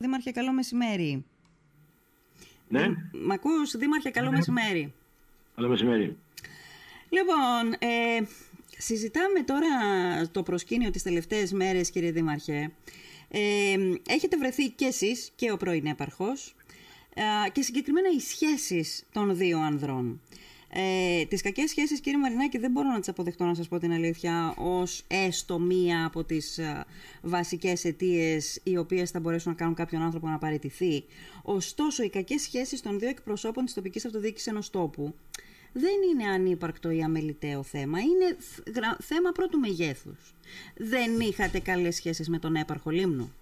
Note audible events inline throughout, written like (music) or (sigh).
Δήμαρχε, καλό μεσημέρι. Ναι. Μ' ακούς, Δήμαρχε, καλό μεσημέρι. Καλό μεσημέρι. Λοιπόν, ε, συζητάμε τώρα το προσκήνιο τις τελευταίες μέρες, κύριε Δήμαρχε. Ε, έχετε βρεθεί και εσείς και ο πρώην έπαρχος ε, και συγκεκριμένα οι σχέσεις των δύο ανδρών. Ε, τις κακές σχέσεις κύριε Μαρινάκη δεν μπορώ να τις αποδεχτώ να σας πω την αλήθεια ως έστω μία από τις α, βασικές αιτίες οι οποίες θα μπορέσουν να κάνουν κάποιον άνθρωπο να παραιτηθεί. Ωστόσο οι κακές σχέσεις των δύο εκπροσώπων της τοπικής αυτοδιοίκησης ενός τόπου δεν είναι ανύπαρκτο ή αμεληταίο θέμα, είναι θέμα πρώτου μεγέθους. Δεν είχατε καλές σχέσεις με τον έπαρχο Λίμνου.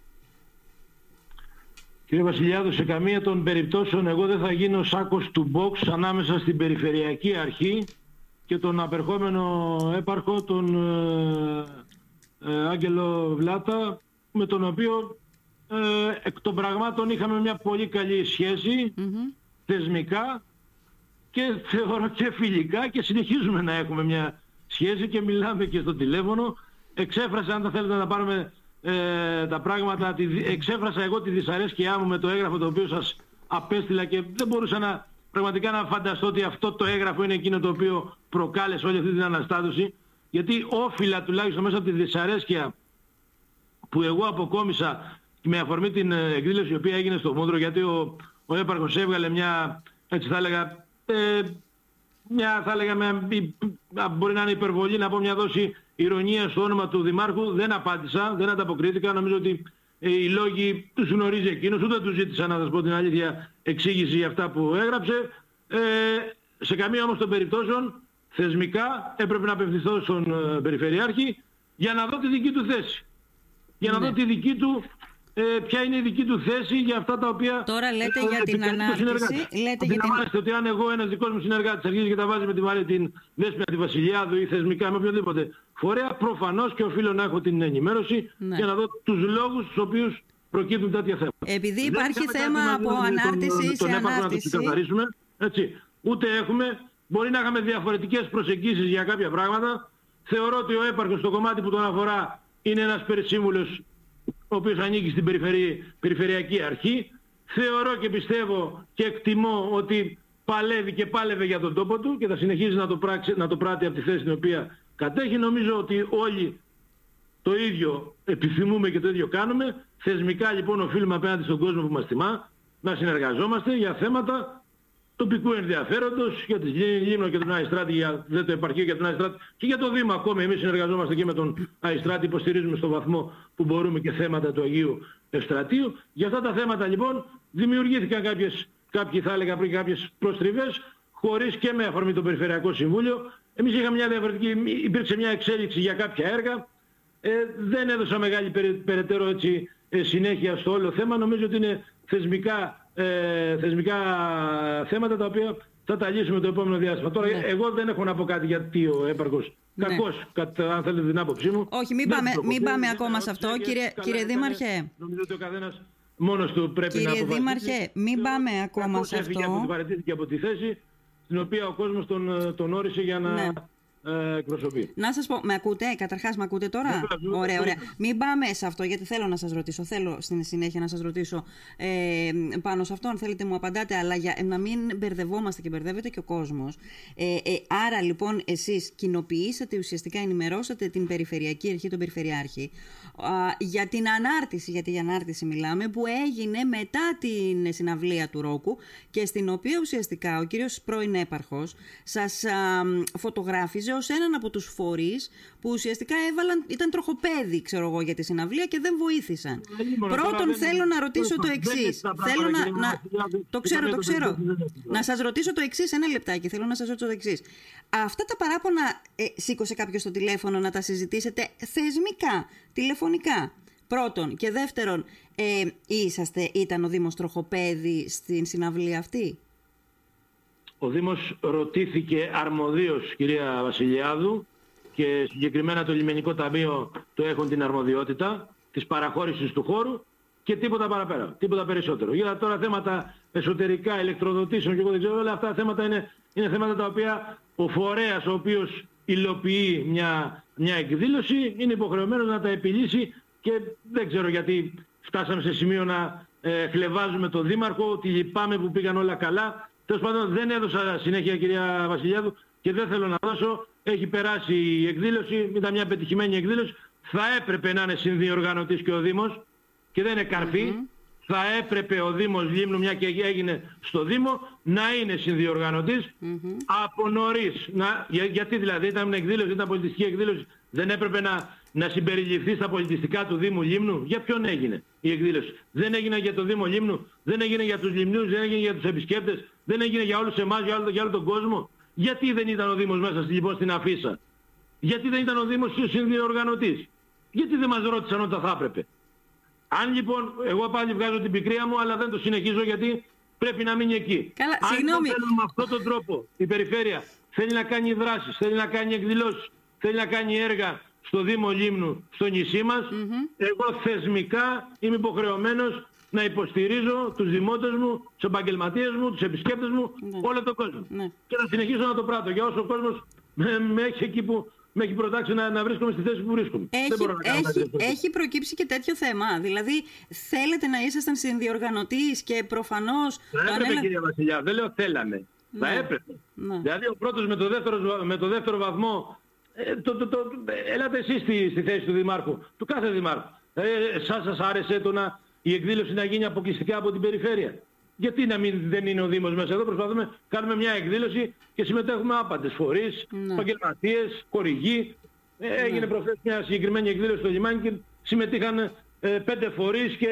Κύριε Βασιλιάδου, σε καμία των περιπτώσεων εγώ δεν θα γίνω σάκος του box ανάμεσα στην Περιφερειακή Αρχή και τον απερχόμενο έπαρχο, τον ε, ε, Άγγελο Βλάτα, με τον οποίο ε, εκ των πραγμάτων είχαμε μια πολύ καλή θεσμικά και θεωρώ και φιλικά και συνεχίζουμε να έχουμε μια σχέση και μιλάμε και στο τηλέφωνο. Εξέφρασα αν θα θέλετε να πάρουμε ε, τα πράγματα, τη, εξέφρασα εγώ τη δυσαρέσκειά μου με το έγγραφο το οποίο σας απέστειλα και δεν μπορούσα να, πραγματικά να φανταστώ ότι αυτό το έγγραφο είναι εκείνο το οποίο προκάλεσε όλη αυτή την αναστάτωση γιατί όφυλα τουλάχιστον μέσα από τη δυσαρέσκεια που εγώ αποκόμισα με αφορμή την ε, εκδήλωση η οποία έγινε στο Μόντρο γιατί ο, ο έπαρχος έβγαλε μια, έτσι θα έλεγα, ε, μια θα έλεγα, μπορεί να είναι υπερβολή να πω μια δόση ηρωνία στο όνομα του Δημάρχου. Δεν απάντησα, δεν ανταποκρίθηκα. Νομίζω ότι ε, οι λόγοι τους γνωρίζει εκείνος. Ούτε τους ζήτησα να σας πω την αλήθεια εξήγηση για αυτά που έγραψε. Ε, σε καμία όμως των περιπτώσεων θεσμικά έπρεπε να απευθυνθώ στον ε, Περιφερειάρχη για να δω τη δική του θέση. Για να δω ναι. τη δική του ε, ποια είναι η δική του θέση για αυτά τα οποία. Τώρα λέτε για την ανάρτηση. Λέτε για την... ότι αν εγώ ένας δικός μου συνεργάτης αρχίζει και τα βάζει με τη Βάρη την Δέσπια τη Βασιλιάδου ή θεσμικά με οποιοδήποτε φορέα, προφανώς και οφείλω να έχω την ενημέρωση ναι. για να δω τους λόγους του οποίους προκύπτουν τέτοια θέματα. Επειδή υπάρχει θέμα από ανάρτηση τον, σε τον ανάρτηση. Να το ξεκαθαρίσουμε. Έτσι. Ούτε έχουμε, μπορεί να είχαμε διαφορετικές προσεγγίσεις για κάποια πράγματα. Θεωρώ ότι ο έπαρχος στο κομμάτι που τον αφορά είναι ένας περισύμβουλος ο οποίος ανήκει στην Περιφερειακή Αρχή. Θεωρώ και πιστεύω και εκτιμώ ότι παλεύει και πάλευε για τον τόπο του και θα συνεχίζει να το, πράξει, να το πράττει από τη θέση την οποία κατέχει. Νομίζω ότι όλοι το ίδιο επιθυμούμε και το ίδιο κάνουμε. Θεσμικά λοιπόν οφείλουμε απέναντι στον κόσμο που μας τιμά να συνεργαζόμαστε για θέματα τοπικού ενδιαφέροντος για τη Λίμνο και τον Αϊστράτη, για δεν το επαρχείο για τον Αϊστράτη και για το Δήμο ακόμη. Εμείς συνεργαζόμαστε και με τον Αϊστράτη, υποστηρίζουμε στο βαθμό που μπορούμε και θέματα του Αγίου Ευστρατείου. Για αυτά τα θέματα λοιπόν δημιουργήθηκαν κάποιες, κάποιοι θα έλεγα πριν κάποιες προστριβές χωρίς και με αφορμή το Περιφερειακό Συμβούλιο. Εμείς είχαμε μια διαφορετική, υπήρξε μια εξέλιξη για κάποια έργα. Ε, δεν έδωσα μεγάλη περαιτέρω έτσι, ε, συνέχεια στο όλο θέμα. Νομίζω ότι είναι θεσμικά ε, θεσμικά θέματα τα οποία θα τα λύσουμε το επόμενο διάστημα. Τώρα, ναι. εγώ δεν έχω να πω κάτι γιατί ο έπαρχος ναι. κακός, αν θέλετε την άποψή μου. Όχι, μην πάμε, μην πάμε ακόμα σε αυτό, κύριε, κύριε Δήμαρχε. Νομίζω ότι ο καθένας μόνος του πρέπει κύριε να αποφασίσει. Κύριε Δήμαρχε, μην πάμε ακόμα σε αυτό. Κακώς παραιτήθηκε από τη θέση, στην οποία ο κόσμος τον, τον όρισε για να... Ναι ε, εκπροσωπεί. Να σας πω, με ακούτε, καταρχάς με ακούτε τώρα; Ωραία, ωραία. Μην πάμε σε αυτό, γιατί θέλω να σας ρωτήσω. Θέλω στην συνέχεια να σας ρωτήσω ε, πάνω σε αυτό, αν θέλετε μου απαντάτε, αλλά για να μην μπερδευόμαστε και μπερδεύεται και ο κόσμος. Ε, ε, άρα λοιπόν, εσείς κοινοποιήσατε, ουσιαστικά ενημερώσατε την Περιφερειακή Αρχή, τον Περιφερειάρχη, για την ανάρτηση, γιατί για ανάρτηση μιλάμε, που έγινε μετά την συναυλία του Ρόκου και στην οποία ουσιαστικά ο κύριος πρώην έπαρχος σας φωτογράφιζε ως έναν από τους φορείς που ουσιαστικά έβαλαν, ήταν τροχοπέδι ξέρω εγώ για τη συναυλία και δεν βοήθησαν. Πρώτον θέλω να ρωτήσω το εξής. Θέλω να, να, το ξέρω, το ξέρω. Να σας ρωτήσω το εξής ένα λεπτάκι, θέλω να σας ρωτήσω το εξής. Αυτά τα παράπονα ε, σήκωσε κάποιος στο τηλέφωνο να τα συζητήσετε θεσμικά, τηλεφωνικά. Πρώτον. Και δεύτερον, ε, είσαστε, ήταν ο Δήμος Τροχοπέδη στην συναυλία αυτή; Ο Δήμος ρωτήθηκε αρμοδίως, κυρία Βασιλιάδου, και συγκεκριμένα το Λιμενικό Ταμείο το έχουν την αρμοδιότητα της παραχώρησης του χώρου και τίποτα παραπέρα, τίποτα περισσότερο. Για τώρα θέματα εσωτερικά, ηλεκτροδοτήσεων και εγώ δεν ξέρω, όλα αυτά τα θέματα είναι, είναι θέματα τα οποία ο φορέας ο οποίος υλοποιεί μια, μια εκδήλωση είναι υποχρεωμένος να τα επιλύσει και δεν ξέρω γιατί φτάσαμε σε σημείο να, ε, χλεβάζουμε τον Δήμαρχο, ότι λυπάμαι που πήγαν όλα καλά. Τέλος πάντων δεν έδωσα συνέχεια κυρία Βασιλιάδου και δεν θέλω να δώσω. Έχει περάσει η εκδήλωση, ήταν μια πετυχημένη εκδήλωση. Θα έπρεπε να είναι συνδιοργανωτής και ο Δήμος και δεν είναι καρφή θα έπρεπε ο Δήμος Λίμνου, μια και έγινε στο Δήμο, να είναι συνδιοργανωτής από νωρίς. Να, γιατί δηλαδή ήταν μια εκδήλωση, ήταν πολιτιστική εκδήλωση, δεν έπρεπε να, να συμπεριληφθεί στα πολιτιστικά του Δήμου Λίμνου. Για ποιον έγινε η εκδήλωση; Δεν έγινε για το Δήμο Λίμνου, δεν έγινε για τους Λιμνούς, δεν έγινε για τους επισκέπτες, δεν έγινε για όλους εμάς, για όλο, για όλο τον κόσμο. Γιατί δεν ήταν ο Δήμος μέσα λοιπόν στην αφίσα; Γιατί δεν ήταν ο Δήμος συνδιοργανωτής; Γιατί δεν μας ρώτησαν όταν θα έπρεπε; Αν λοιπόν, εγώ πάλι βγάζω την πικρία μου, αλλά δεν το συνεχίζω γιατί πρέπει να μείνει εκεί. Καλά, Αν συγγνώμη. θέλουμε με αυτόν τον τρόπο η περιφέρεια θέλει να κάνει δράσεις, θέλει να κάνει εκδηλώσεις, θέλει να κάνει έργα στο Δήμο Λίμνου, στο νησί μας, εγώ θεσμικά είμαι υποχρεωμένος να υποστηρίζω τους δημότες μου, τους επαγγελματίες μου, τους επισκέπτες μου, Ναι. όλο τον κόσμο. Ναι. Και να συνεχίσω να το πράττω για όσο ο κόσμος με, με έχει εκεί που με έχει προτάξει να, να βρίσκομαι στη θέση που βρίσκομαι. δεν Έχει, μπορώ να κάνω κάτι έχει, διαφορετικό. έχει προκύψει και τέτοιο θέμα. Δηλαδή, θέλετε να ήσασταν συνδιοργανωτής και προφανώς... Θα το έπρεπε ανέλα- κυρία Βασιλιά, δεν λέω θέλαμε. Θα Ναι. έπρεπε. Ναι. Δηλαδή ο πρώτος με το δεύτερο, βα- με το δεύτερο βαθμό, ε, το, το, το, ε, έλατε εσείς στη, στη θέση του Δημάρχου, του κάθε Δημάρχου. Ε, σας, σας άρεσε το να, η εκδήλωση να γίνει αποκλειστικά από την περιφέρεια. Γιατί να μην δεν είναι ο Δήμος μέσα εδώ, προσπαθούμε, κάνουμε μια εκδήλωση και συμμετέχουμε άπαντες φορείς, Ναι. επαγγελματίες, χορηγοί. Ε, έγινε προχθές μια συγκεκριμένη εκδήλωση στο λιμάνι και συμμετείχαν ε, πέντε φορείς και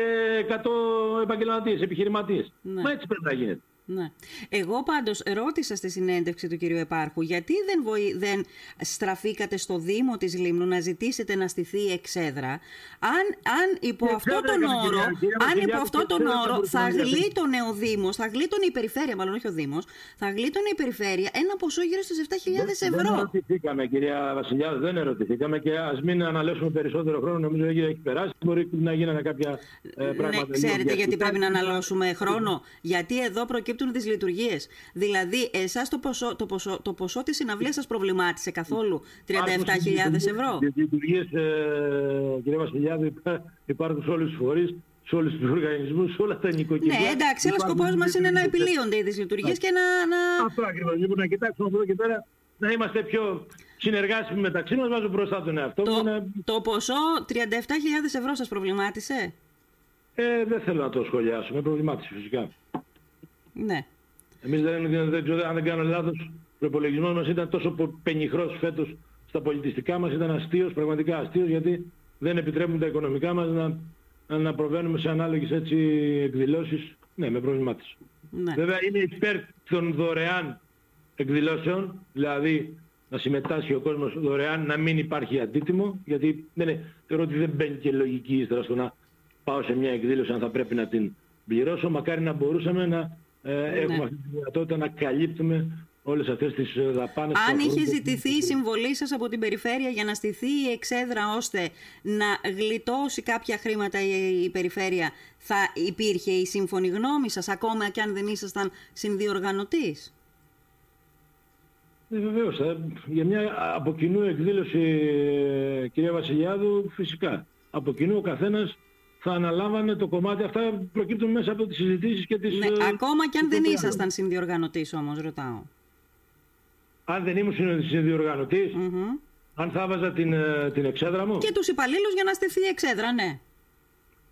100 επαγγελματίες, επιχειρηματίες. Ναι. Μα έτσι πρέπει να γίνεται. Ναι. Εγώ πάντως ρώτησα στη συνέντευξη του κυρίου Επάρχου γιατί δεν, βοη... δεν στραφήκατε στο Δήμο της Λίμνου να ζητήσετε να στηθεί η εξέδρα αν, αν υπό Η αυτό εξέδρα τον έκαμε, όρο, κυρία- κυρία αν Βασιλιάδου, υπό η αυτό τον εξέδρα όρο θα θα μπορούσε να είναι. γλίτωνε ο Δήμος, θα γλίτωνε η περιφέρεια, μάλλον όχι ο Δήμος, θα γλίτωνε η περιφέρεια ένα ποσό γύρω στις 7.000 Δεν ευρώ. ερωτηθήκαμε κυρία Βασιλιά, δεν ερωτηθήκαμε και ας μην αναλέσουμε περισσότερο χρόνο, νομίζω ότι έχει περάσει, μπορεί να γίνανε κάποια ε, πράγματα. Ναι, ξέρετε λίγο γιατί πρέπει να διαστημικά. αναλώσουμε χρόνο. Γιατί εδώ προκύπτουν τις λειτουργίες. Δηλαδή, εσάς το ποσό, το ποσό, το ποσό της συναυλίας σας προβλημάτισε καθόλου 37.000 ευρώ. Οι λειτουργίες, ε, κυρία Βασιλιάδου, υπά- (laughs) υπάρχουν σε όλους τους φορείς, σε όλους τους οργανισμούς, σε όλα τα νοικοκυριά. Ναι, εντάξει, αλλά Υπάρχουν σκοπός μας είναι να λειτουργίες. επιλύονται οι δυσλειτουργίες και να... να... Αυτό ακριβώς. Λοιπόν, να κοιτάξουμε από εδώ και πέρα να είμαστε πιο συνεργάσιμοι μεταξύ μας, βάζω μπροστά τον εαυτό μου. Το, να- το ποσό 37.000 ευρώ σας προβλημάτισε; Ε, δεν θέλω να το σχολιάσω, με προβλημάτισε φυσικά. Ναι. Εμείς δεν, δεν, δεν ξέρω, αν δεν κάνω λάθος, ο προπολογισμός μας ήταν τόσο πο- πενιχρός φέτος στα πολιτιστικά μας, ήταν αστείος, πραγματικά αστείος, γιατί δεν επιτρέπουν τα οικονομικά μας να, να, να προβαίνουμε σε ανάλογες έτσι εκδηλώσεις. Ναι, με προβλημάτισε. ναι. Βέβαια είναι υπέρ των δωρεάν εκδηλώσεων, δηλαδή να συμμετάσχει ο κόσμος δωρεάν, να μην υπάρχει αντίτιμο, γιατί δεν είναι, θεωρώ ότι δεν μπαίνει και λογική ύστερα στο να πάω σε μια εκδήλωση αν θα πρέπει να την πληρώσω. Μακάρι να μπορούσαμε να ε, έχουμε αυτή τη δυνατότητα να καλύπτουμε όλες αυτές τις ε, δαπάνες. που Αν είχε αφορούν το- ζητηθεί η συμβολή σας από την περιφέρεια για να στηθεί η εξέδρα ώστε να γλιτώσει κάποια χρήματα η, η περιφέρεια, θα υπήρχε η σύμφωνη γνώμη σας, ακόμα και αν δεν ήσασταν συνδιοργανωτής; Ε, βεβαίως, θα- για μια από κοινού εκδήλωση, ε, κυρία Βασιλιάδου, φυσικά. Από κοινού ο καθένας θα αναλάμβανε το κομμάτι. Αυτά προκύπτουν μέσα από τις συζητήσεις και τις... Ναι, ε, ακόμα και αν τις δεν διάλογους. ήσασταν συνδιοργανωτής όμως, ρωτάω. Αν δεν ήμουν συνο- συνδιοργανωτής, Μμμ. αν θα βάζα την, ε, την εξέδρα μου. Και τους υπαλλήλους για να στηθεί η εξέδρα, ναι.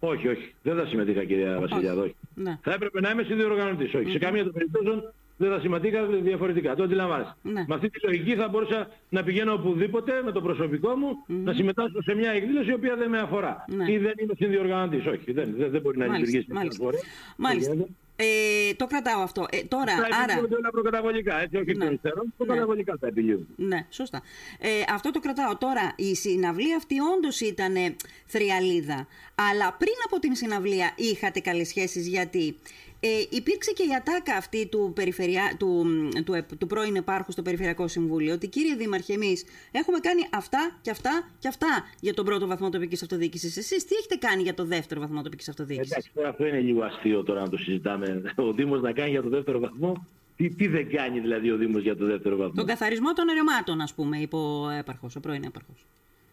Όχι, όχι. Δεν θα συμμετείχα, κυρία Βασιλιάδου. Όχι. ναι. Θα έπρεπε να είμαι συνδιοργανωτής. Όχι. Σε καμία των περιπτώσεων δεν θα συμμετείχα διαφορετικά. Το αντιλαμβάνεσαι. Ναι. Με αυτή τη λογική θα μπορούσα να πηγαίνω οπουδήποτε με το προσωπικό μου, να συμμετάσχω σε μια εκδήλωση η οποία δεν με αφορά. Ναι. Ή δεν είμαι συνδιοργανωτής. Όχι, δεν, δεν, δεν μπορεί να Μάλιστα, λειτουργήσει μάλιστα. φορά. Μάλιστα. Δεν Ε, το κρατάω αυτό. Ε, τώρα, Θα άρα... επιλύονται όλα προκαταβολικά, έτσι, όχι Ναι. εκ των υστέρων. Ναι. Προκαταβολικά θα επιλύουν. Ναι, σωστά. Ε, αυτό το κρατάω. Τώρα, η συναυλία αυτή όντως ήταν ε, θριαλίδα. Αλλά πριν από την συναυλία είχατε καλές σχέσεις γιατί ε, υπήρξε και η ατάκα αυτή του, περιφερειά, του, του, του, του πρώην επάρχου στο Περιφερειακό Συμβούλιο ότι κύριε Δήμαρχε εμείς έχουμε κάνει αυτά και αυτά και αυτά για τον πρώτο βαθμό τοπικής αυτοδιοίκησης. Εσείς τι έχετε κάνει για το δεύτερο βαθμό τοπικής αυτοδιοίκησης; Εντάξει, τώρα αυτό είναι λίγο αστείο τώρα να το συζητάμε. Ο Δήμος να κάνει για το δεύτερο βαθμό; Τι, τι δεν κάνει δηλαδή ο Δήμος για το δεύτερο βαθμό; Τον καθαρισμό των ερεμάτων, ας πούμε, είπε ο έπαρχος, ο πρώην έπαρχος.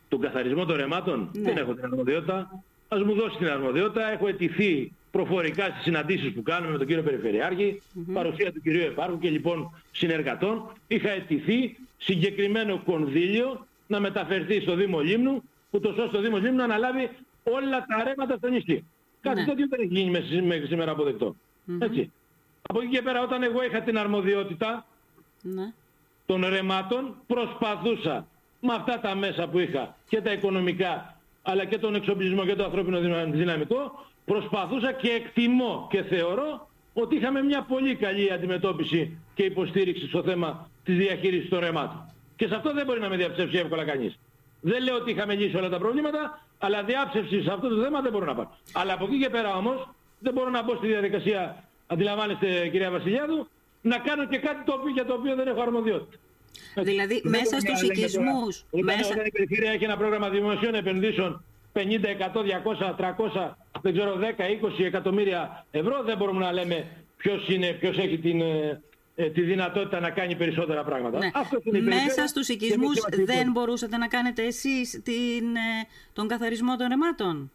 Τον καθαρισμό των ρεμάτων; Ναι. δεν έχω την αρμοδιότητα. Ας μου δώσει την αρμοδιότητα. Έχω αιτηθεί προφορικά στις συναντήσεις που κάνουμε με τον κύριο Περιφερειάρχη, παρουσία του κυρίου Επάρχου και λοιπόν συνεργατών, είχα αιτηθεί συγκεκριμένο κονδύλιο να μεταφερθεί στο Δήμο Λίμνου, ούτως ώστε το Δήμο Λίμνου να αναλάβει όλα τα ρέματα στο νησί. Κάτι ναι. τέτοιο δεν έχει γίνει μέχρι σήμερα αποδεκτό. Έτσι. Από εκεί και πέρα όταν εγώ είχα την αρμοδιότητα ναι. των ρεμάτων προσπαθούσα με αυτά τα μέσα που είχα και τα οικονομικά αλλά και τον εξοπλισμό και το ανθρώπινο δυναμικό προσπαθούσα και εκτιμώ και θεωρώ ότι είχαμε μια πολύ καλή αντιμετώπιση και υποστήριξη στο θέμα της διαχείρισης των ρεμάτων. Και σε αυτό δεν μπορεί να με διαψεύσει εύκολα κανείς. Δεν λέω ότι είχαμε λύσει όλα τα προβλήματα, αλλά διάψευση σε αυτό το θέμα δεν μπορώ να πάρω. Αλλά από εκεί και πέρα όμως δεν μπορώ να μπω στη διαδικασία, αντιλαμβάνεστε κυρία Βασιλιάδου, να κάνω και κάτι το οποίο, για το οποίο δεν έχω αρμοδιότητα. Δηλαδή δεν μέσα στους οικισμούς... Όταν, μέσα... όταν η περιφέρεια έχει ένα πρόγραμμα δημοσίων επενδύσεων 50, 100, 200, 300, δεν ξέρω 10, 20 εκατομμύρια ευρώ δεν μπορούμε να λέμε ποιος, είναι, ποιος έχει την, ε, ε, τη δυνατότητα να κάνει περισσότερα πράγματα. Ναι. Αυτός είναι Μέσα στους οικισμούς δεν μπορούσατε να κάνετε εσείς την, ε, τον καθαρισμό των ρεμάτων;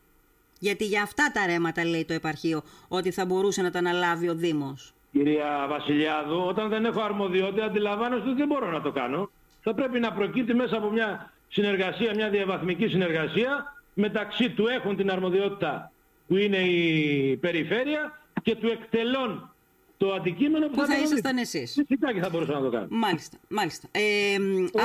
Γιατί για αυτά τα ρέματα λέει το επαρχείο ότι θα μπορούσε να τα αναλάβει ο Δήμος. Κυρία Βασιλιάδου, όταν δεν έχω αρμοδιότητα αντιλαμβάνεστε ότι δεν μπορώ να το κάνω. Θα πρέπει να προκύπτει μέσα από μια συνεργασία, μια διαβαθμική συνεργασία μεταξύ του έχουν την αρμοδιότητα που είναι η περιφέρεια και του εκτελών το αντικείμενο που, που θα, θα ήσασταν εσείς. Φυσικά και θα μπορούσα να το κάνω. Μάλιστα, μάλιστα. Ε,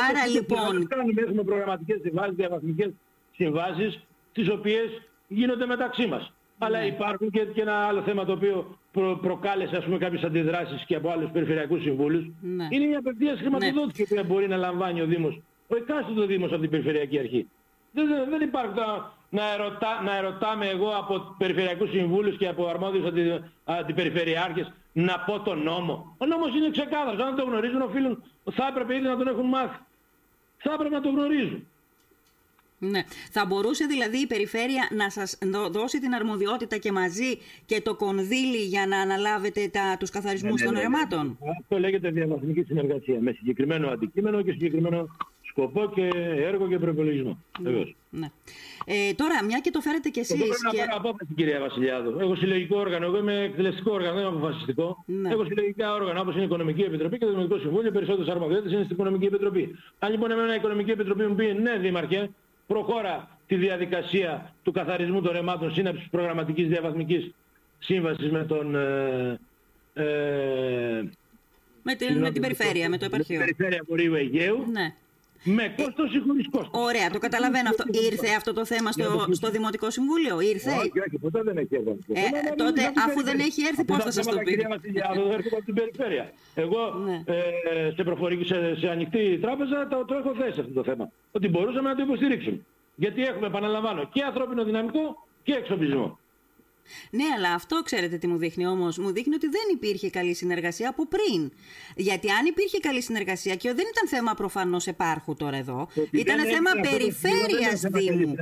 άρα λοιπόν... Κάνουμε, έχουμε προγραμματικές συμβάσεις, διαβαθμικές συμβάσεις, τις οποίες γίνονται μεταξύ μας. Αλλά ναι. υπάρχουν και, και, ένα άλλο θέμα το οποίο προ, προκάλεσε ας πούμε, κάποιες αντιδράσεις και από άλλους περιφερειακούς συμβούλους. Ναι. Είναι μια απευθείας χρηματοδότηση ναι. που μπορεί να λαμβάνει ο Δήμος, ο εκάστοτε Δήμος από την Περιφερειακή Αρχή. Δεν, δεν υπάρχει να, ερωτά, να ερωτάμε εγώ από περιφερειακούς συμβούλους και από αρμόδιους αντι, αντιπεριφερειάρχες να πω τον νόμο. Ο νόμος είναι ξεκάθαρος. Αν δεν το γνωρίζουν οφείλουν, θα έπρεπε ήδη να τον έχουν μάθει. Θα έπρεπε να το γνωρίζουν. Ναι. Θα μπορούσε δηλαδή η περιφέρεια να σας δώσει την αρμοδιότητα και μαζί και το κονδύλι για να αναλάβετε τα, τους καθαρισμούς ναι, ναι, των ναι, ναι. ρεμάτων. Αυτό λέγεται διαβαθμική συνεργασία με συγκεκριμένο αντικείμενο και συγκεκριμένο σκοπό και έργο και προπολογισμό. Ναι. ναι. Ε, τώρα, μια και το φέρετε κι εσείς... Εγώ πρέπει και... να πάρω απόφαση, κυρία Βασιλιάδου. Έχω συλλογικό όργανο, εγώ είμαι εκτελεστικό όργανο, δεν είμαι αποφασιστικό. Ναι. Έχω συλλογικά όργανα όπως είναι η Οικονομική Επιτροπή και το Δημοτικό Συμβούλιο, περισσότερες αρμοδιότητες είναι στην Οικονομική Επιτροπή. Αν λοιπόν εμένα η Οικονομική Επιτροπή μου πει ναι, Δήμαρχε, προχώρα τη διαδικασία του καθαρισμού των ρεμάτων σύναψης προγραμματικής διαβαθμικής σύμβασης με τον... Ε, ε, με την, με την περιφέρεια, με το επαρχείο. Με την περιφέρεια Βορείου Αιγαίου. Ναι. Με κόστος ή χωρίς κόστος; Ωραία, το καταλαβαίνω αυτό. Ήρθε αυτό το θέμα στο, στο Δημοτικό Συμβούλιο, ήρθε; Όχι, όχι, ποτέ δεν έχει έρθει. Ε, τότε, αφού δεν έχει έρθει, πώς θα σας το πει. Κυρία Βασιλιάδου, έρχεται από την περιφέρεια. Εγώ ναι. ε, σε, προφορική, σε, σε ανοιχτή τράπεζα το, το έχω θέσει αυτό το θέμα. Ότι μπορούσαμε να το υποστηρίξουμε. Γιατί έχουμε, επαναλαμβάνω, και ανθρώπινο δυναμικό και εξοπλισμό. Ναι, αλλά αυτό ξέρετε τι μου δείχνει όμως. Μου δείχνει ότι δεν υπήρχε καλή συνεργασία από πριν. Γιατί αν υπήρχε καλή συνεργασία, και δεν ήταν θέμα προφανώς επάρχου τώρα εδώ, ήταν θέμα περιφέρειας Δήμου.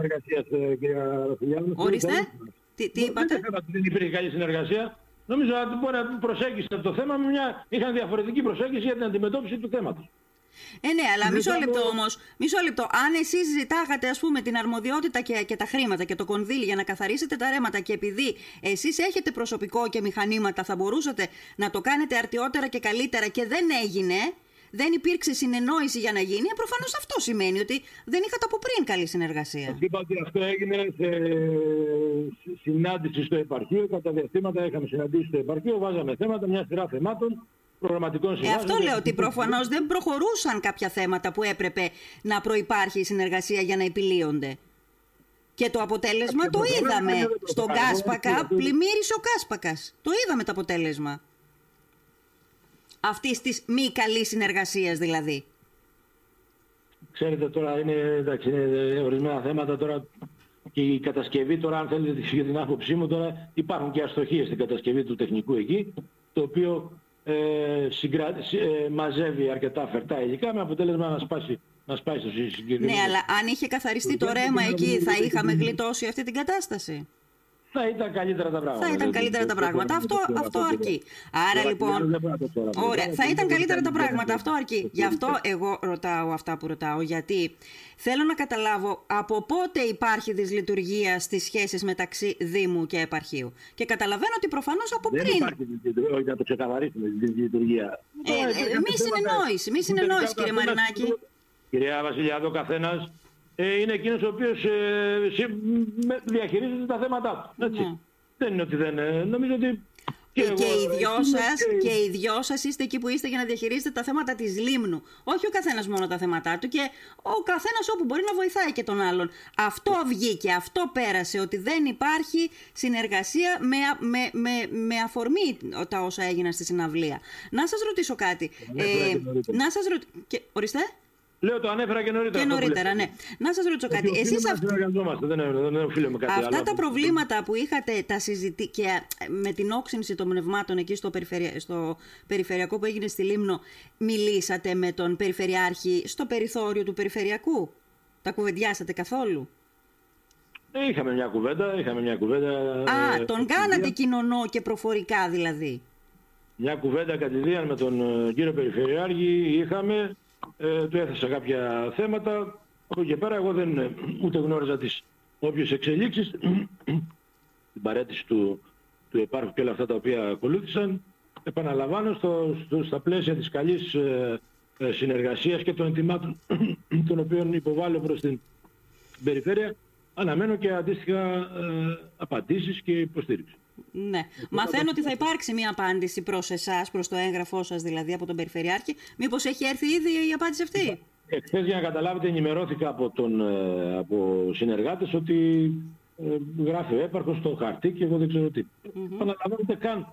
Ορίστε. Τι, τι είπατε; Δεν υπήρχε καλή συνεργασία. Νομίζω ότι μπορεί να προσέγγισε το θέμα με μια. είχαν διαφορετική προσέγγιση για την αντιμετώπιση του θέματος. Ε, ναι, αλλά μισό λεπτό όμως. Μισό λεπτό. Αν εσείς ζητάγατε, ας πούμε, την αρμοδιότητα και, και τα χρήματα και το κονδύλι για να καθαρίσετε τα ρέματα και επειδή εσείς έχετε προσωπικό και μηχανήματα, θα μπορούσατε να το κάνετε αρτιότερα και καλύτερα και δεν έγινε, δεν υπήρξε συνεννόηση για να γίνει, ε, προφανώς αυτό σημαίνει ότι δεν είχατε από πριν καλή συνεργασία. Είπα ότι αυτό έγινε σε συνάντηση στο επαρχείο. Κατά διαστήματα είχαμε συναντήσει στο επαρχείο, βάζαμε θέματα, μια σειρά θεμάτων προγραμματικών Ε, αυτό λέω ότι προφανώς δεν προχωρούσαν κάποια θέματα που έπρεπε να προπάρχει η συνεργασία για να επιλύονται. Και το αποτέλεσμα το είδαμε. Στον Κάσπακα πλημμύρισε ο Κάσπακας. Το είδαμε το αποτέλεσμα. Αυτής της μη καλής συνεργασίας δηλαδή. Ξέρετε τώρα είναι, εντάξει, είναι ορισμένα θέματα τώρα και η κατασκευή τώρα αν θέλετε για την άποψή μου τώρα υπάρχουν και αστοχίες στην κατασκευή του τεχνικού εκεί το οποίο ε, συγκρα... ε, μαζεύει αρκετά φερτά υλικά με αποτέλεσμα να σπάσει να σπάσει στο συγκεκριμένο. Ναι, αλλά αν είχε καθαριστεί το ρέμα εκεί, θα είχαμε γλιτώσει αυτή την κατάσταση. Θα ήταν καλύτερα τα πράγματα. Θα ήταν καλύτερα τα πράγματα. Αυτό, αυτό αρκεί. Άρα λοιπόν. Ωραία. Θα ήταν καλύτερα τα πράγματα. Αυτό αρκεί. Γι' αυτό εγώ ρωτάω αυτά που ρωτάω. Γιατί θέλω να καταλάβω από πότε υπάρχει δυσλειτουργία στι σχέσει μεταξύ Δήμου και επαρχείου. Και καταλαβαίνω ότι προφανώ από πριν. Δεν υπάρχει δυσλειτουργία. Να το ξεκαθαρίσουμε. Δυσλειτουργία. Ε, ε, μη συνεννόηση. Μη συνεννόηση, κύριε Μαρινάκη. Κυρία Βασιλιάδο, καθένα ε, είναι εκείνος ο οποίος ε, διαχειρίζεται τα θέματα του. Έτσι. Ναι. Δεν είναι ότι δεν... Ε, νομίζω ότι και, και, οι δυο σας, και... οι δυο σας είστε εκεί που είστε για να διαχειρίζετε τα θέματα της Λίμνου. Όχι ο καθένας μόνο τα θέματα του και ο καθένας όπου μπορεί να βοηθάει και τον άλλον. Αυτό βγήκε, αυτό πέρασε, ότι δεν υπάρχει συνεργασία με, με, με, με αφορμή τα όσα έγιναν στη συναυλία. Να σας ρωτήσω κάτι. Ε, να σας ρωτήσω... Ορίστε. Λέω το ανέφερα και νωρίτερα. Και νωρίτερα, ναι. Να σας ρωτήσω κάτι. Εσείς αυ... δεν, δεν με κάτι Αυτά τα προβλήματα που είχατε τα συζητή και ε, με την όξυνση των πνευμάτων εκεί στο, στο περιφερειακό που έγινε στη Λίμνο, μιλήσατε με τον Περιφερειάρχη στο περιθώριο του Περιφερειακού; Τα κουβεντιάσατε καθόλου; Ε, είχαμε μια κουβέντα, είχαμε μια κουβέντα. Α, ε, τον κάνατε κοινωνό και προφορικά δηλαδή. Μια κουβέντα κατηδίαν με τον ε, κύριο Περιφερειάρχη είχαμε ε, του έθεσα κάποια θέματα. Από εκεί και πέρα εγώ δεν ε, ούτε γνώριζα τις όποιες εξελίξεις, (clears throat) την παρέτηση του, του υπάρχου και όλα αυτά τα οποία ακολούθησαν. Επαναλαμβάνω στο, στο, στα πλαίσια της καλής ε, ε συνεργασίας και των ετοιμάτων (clears throat) των οποίων υποβάλλω προς την περιφέρεια, αναμένω και αντίστοιχα ε, απαντήσεις και υποστήριξη. Ναι. Μαθαίνω ότι θα υπάρξει μια απάντηση προς εσάς, προς το έγγραφό σας δηλαδή από τον Περιφερειάρχη. Μήπως έχει έρθει ήδη η απάντηση αυτή; Εχθέ, για να καταλάβετε, ενημερώθηκα από, τον, ε, από συνεργάτες ότι ε, γράφει ο έπαρχος στο χαρτί και εγώ δεν ξέρω τι. Mm-hmm. καν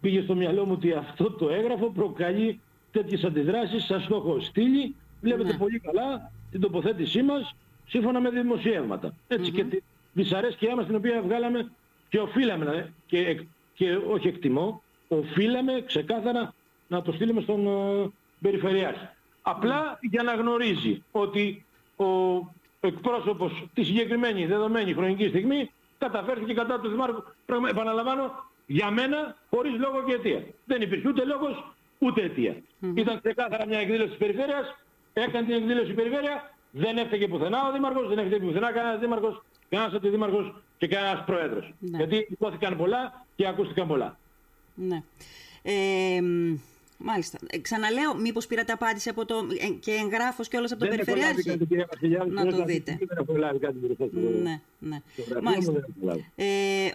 πήγε στο μυαλό μου ότι αυτό το έγγραφο προκαλεί τέτοιες αντιδράσεις. Σας το έχω στείλει. Βλέπετε ναι. πολύ καλά την τοποθέτησή μας σύμφωνα με δημοσιεύματα. Έτσι mm-hmm. και τη δυσαρέσκειά μας την οποία βγάλαμε και οφείλαμε, και, και όχι εκτιμώ, οφείλαμε ξεκάθαρα να το στείλουμε στον uh, Περιφερειάρχη. Απλά για να γνωρίζει ότι ο εκπρόσωπος της συγκεκριμένη δεδομένη χρονική στιγμή καταφέρθηκε κατά του Δημάρχου. Επαναλαμβάνω, για μένα χωρίς λόγο και αιτία. Δεν υπήρχε ούτε λόγος ούτε αιτία. Mm-hmm. Ήταν ξεκάθαρα μια εκδήλωση της Περιφέρειας, έκανε την εκδήλωση η Περιφέρεια, δεν έφταιγε πουθενά ο Δήμαρχος, δεν έφταιγε πουθενά κανένας Δήμαρχος, κανένας αντιδήμαρχος και κανένας πρόεδρος. Ναι. Γιατί υπόθηκαν πολλά και ακούστηκαν πολλά. Ναι. Ε, μάλιστα. Ε, ξαναλέω, μήπως πήρατε απάντηση από το, ε, και εγγράφος και όλος από τον Περιφερειάρχη; Να το δείτε. Δεν έχω λάβει κάτι Ναι, ναι. Μάλιστα. Ε,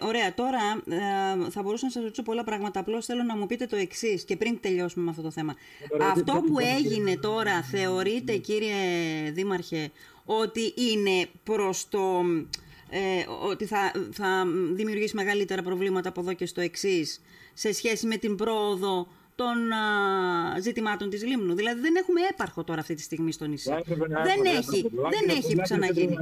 ωραία, τώρα ε, θα μπορούσα να σας ρωτήσω πολλά πράγματα. Απλώς θέλω να μου πείτε το εξής και πριν τελειώσουμε με αυτό το θέμα. Αυτό που έγινε τώρα θεωρείτε κύριε Δήμαρχε ότι είναι προς το ε, ότι θα, θα δημιουργήσει μεγαλύτερα προβλήματα από εδώ και στο εξής σε σχέση με την πρόοδο των α, ζητημάτων της Λίμνου. Δηλαδή δεν έχουμε έπαρχο τώρα αυτή τη στιγμή στο νησί. Δεν έχει, δεν έχει ξαναγίνει.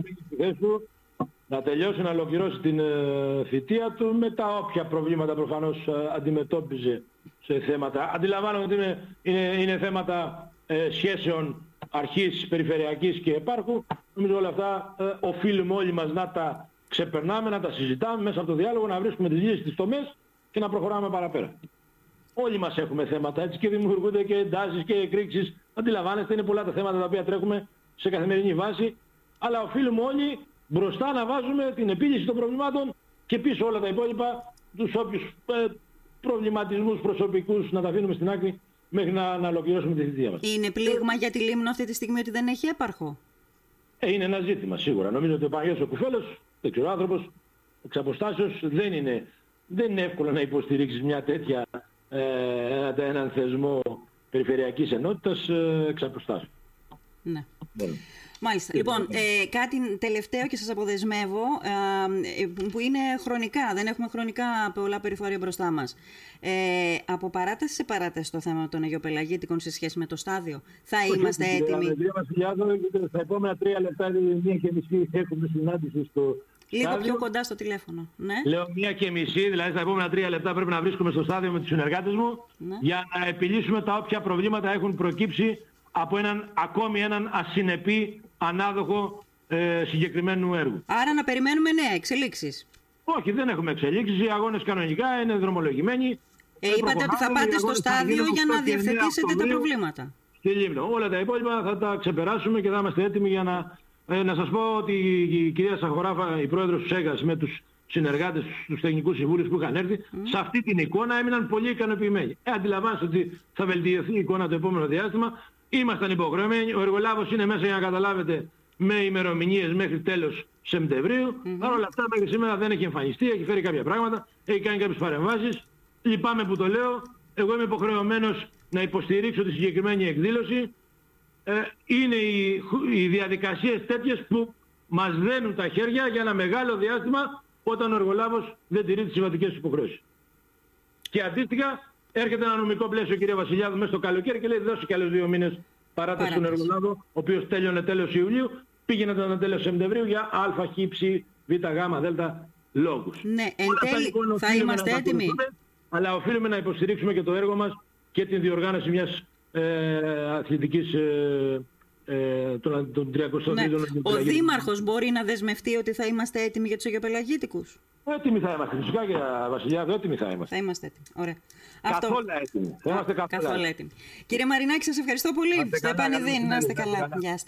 Να τελειώσει να ολοκληρώσει την ε, θητεία του με τα όποια προβλήματα προφανώς ε, αντιμετώπιζε σε θέματα. Αντιλαμβάνομαι ότι είναι, είναι, είναι θέματα ε, σχέσεων αρχής περιφερειακής και επάρχου. Νομίζω όλα αυτά ε, οφείλουμε όλοι μας να τα ξεπερνάμε, να τα συζητάμε μέσα από το διάλογο, να βρίσκουμε τις λύσεις στις τομές και να προχωράμε παραπέρα. Όλοι μας έχουμε θέματα έτσι και δημιουργούνται και εντάσεις και εκρήξεις. Αντιλαμβάνεστε, είναι πολλά τα θέματα τα οποία τρέχουμε σε καθημερινή βάση, αλλά οφείλουμε όλοι μπροστά να βάζουμε την επίλυση των προβλημάτων και πίσω όλα τα υπόλοιπα, τους όποιους ε, προβληματισμούς προσωπικούς να τα αφήνουμε στην άκρη μέχρι να, να ολοκληρώσουμε τη θητεία μας. Είναι πλήγμα για τη Λίμνο αυτή τη στιγμή ότι δεν έχει έπαρχο; Ε, είναι ένα ζήτημα σίγουρα. Νομίζω ότι ο Παγιός ο Κουφέλος, δεν ξέρω, άνθρωπος εξ αποστάσεως δεν είναι, δεν είναι εύκολο να υποστηρίξεις μια τέτοια ε, έναν θεσμό περιφερειακής ενότητας ε, εξ αποστάσεως. Ναι. ναι. Μάλιστα. Λοιπόν, ε, κάτι τελευταίο και σας αποδεσμεύω, ε, που είναι χρονικά, δεν έχουμε χρονικά πολλά περιφορία μπροστά μας. Ε, από παράταση σε παράταση το θέμα των Αγιοπελαγίτικων σε σχέση με το στάδιο. Θα είμαστε έτοιμοι; Στα επόμενα τρία λεπτά, μία και μισή, έχουμε συνάντηση στο Λίγο πιο κοντά στο τηλέφωνο. Ναι. Λέω μία και μισή, δηλαδή στα επόμενα τρία λεπτά πρέπει να βρίσκουμε στο στάδιο με τους συνεργάτες μου ναι. για να επιλύσουμε τα όποια προβλήματα έχουν προκύψει από έναν, ακόμη έναν ασυνεπή ανάδοχο ε, συγκεκριμένου έργου. Άρα να περιμένουμε νέα εξελίξεις. Όχι, δεν έχουμε εξελίξεις. Οι αγώνες κανονικά είναι δρομολογημένοι. Ε, είπατε ότι θα πάτε στο στάδιο για να διευθετήσετε τα προβλήματα. Στη Λίμνο. Όλα τα υπόλοιπα θα τα ξεπεράσουμε και θα είμαστε έτοιμοι για να... Ε, να σας πω ότι η κυρία Σαχοράφα, η πρόεδρος του ΣΕΓΑΣ με τους συνεργάτες, τους τεχνικούς συμβούλους που είχαν έρθει, σε αυτή την εικόνα έμειναν πολύ ικανοποιημένοι. Ε, αντιλαμβάνεστε ότι θα βελτιωθεί η εικόνα το επόμενο διάστημα. Ήμασταν υποχρεωμένοι. Ο εργολάβος είναι μέσα για να καταλάβετε με ημερομηνίες μέχρι τέλος Σεπτεμβρίου. Mm-hmm. Παρ' όλα αυτά μέχρι σήμερα δεν έχει εμφανιστεί, έχει φέρει κάποια πράγματα, έχει κάνει κάποιες παρεμβάσεις. Λυπάμαι που το λέω. Εγώ είμαι υποχρεωμένος να υποστηρίξω τη συγκεκριμένη εκδήλωση. Ε, είναι οι, οι διαδικασίες τέτοιες που μας δένουν τα χέρια για ένα μεγάλο διάστημα όταν ο εργολάβος δεν τηρεί τις συμβατικές υποχρεώσεις. Και αντίστοιχα έρχεται ένα νομικό πλαίσιο κυρία Βασιλιάδου μέσα στο καλοκαίρι και λέει δώσει και άλλους δύο μήνες παράταση στον εργολάβο, ο οποίος τέλειωνε τέλος Ιουλίου, πήγαινε τον τέλος Σεπτεμβρίου για α, χ, ψ, β, γ, δ λόγους. Ναι, εν τέλει λοιπόν θα είμαστε έτοιμοι. Αλλά οφείλουμε να υποστηρίξουμε και το έργο μας και την διοργάνωση μιας ε, αθλητικής ε, ε, τον, τον 300 ναι. Ο Δήμαρχος μπορεί να δεσμευτεί ότι θα είμαστε έτοιμοι για τους Αγιοπελαγίτικους; Έτοιμοι θα είμαστε. Φυσικά και Βασιλιάδο, έτοιμοι θα είμαστε. Θα είμαστε έτοιμοι. Ωραία. Καθόλου Αυτό... έτοιμοι. Θα είμαστε καθόλου, έτοιμοι. Κύριε Μαρινάκη, σας ευχαριστώ πολύ. Στο επανειδήν. Να είστε καλά. Γεια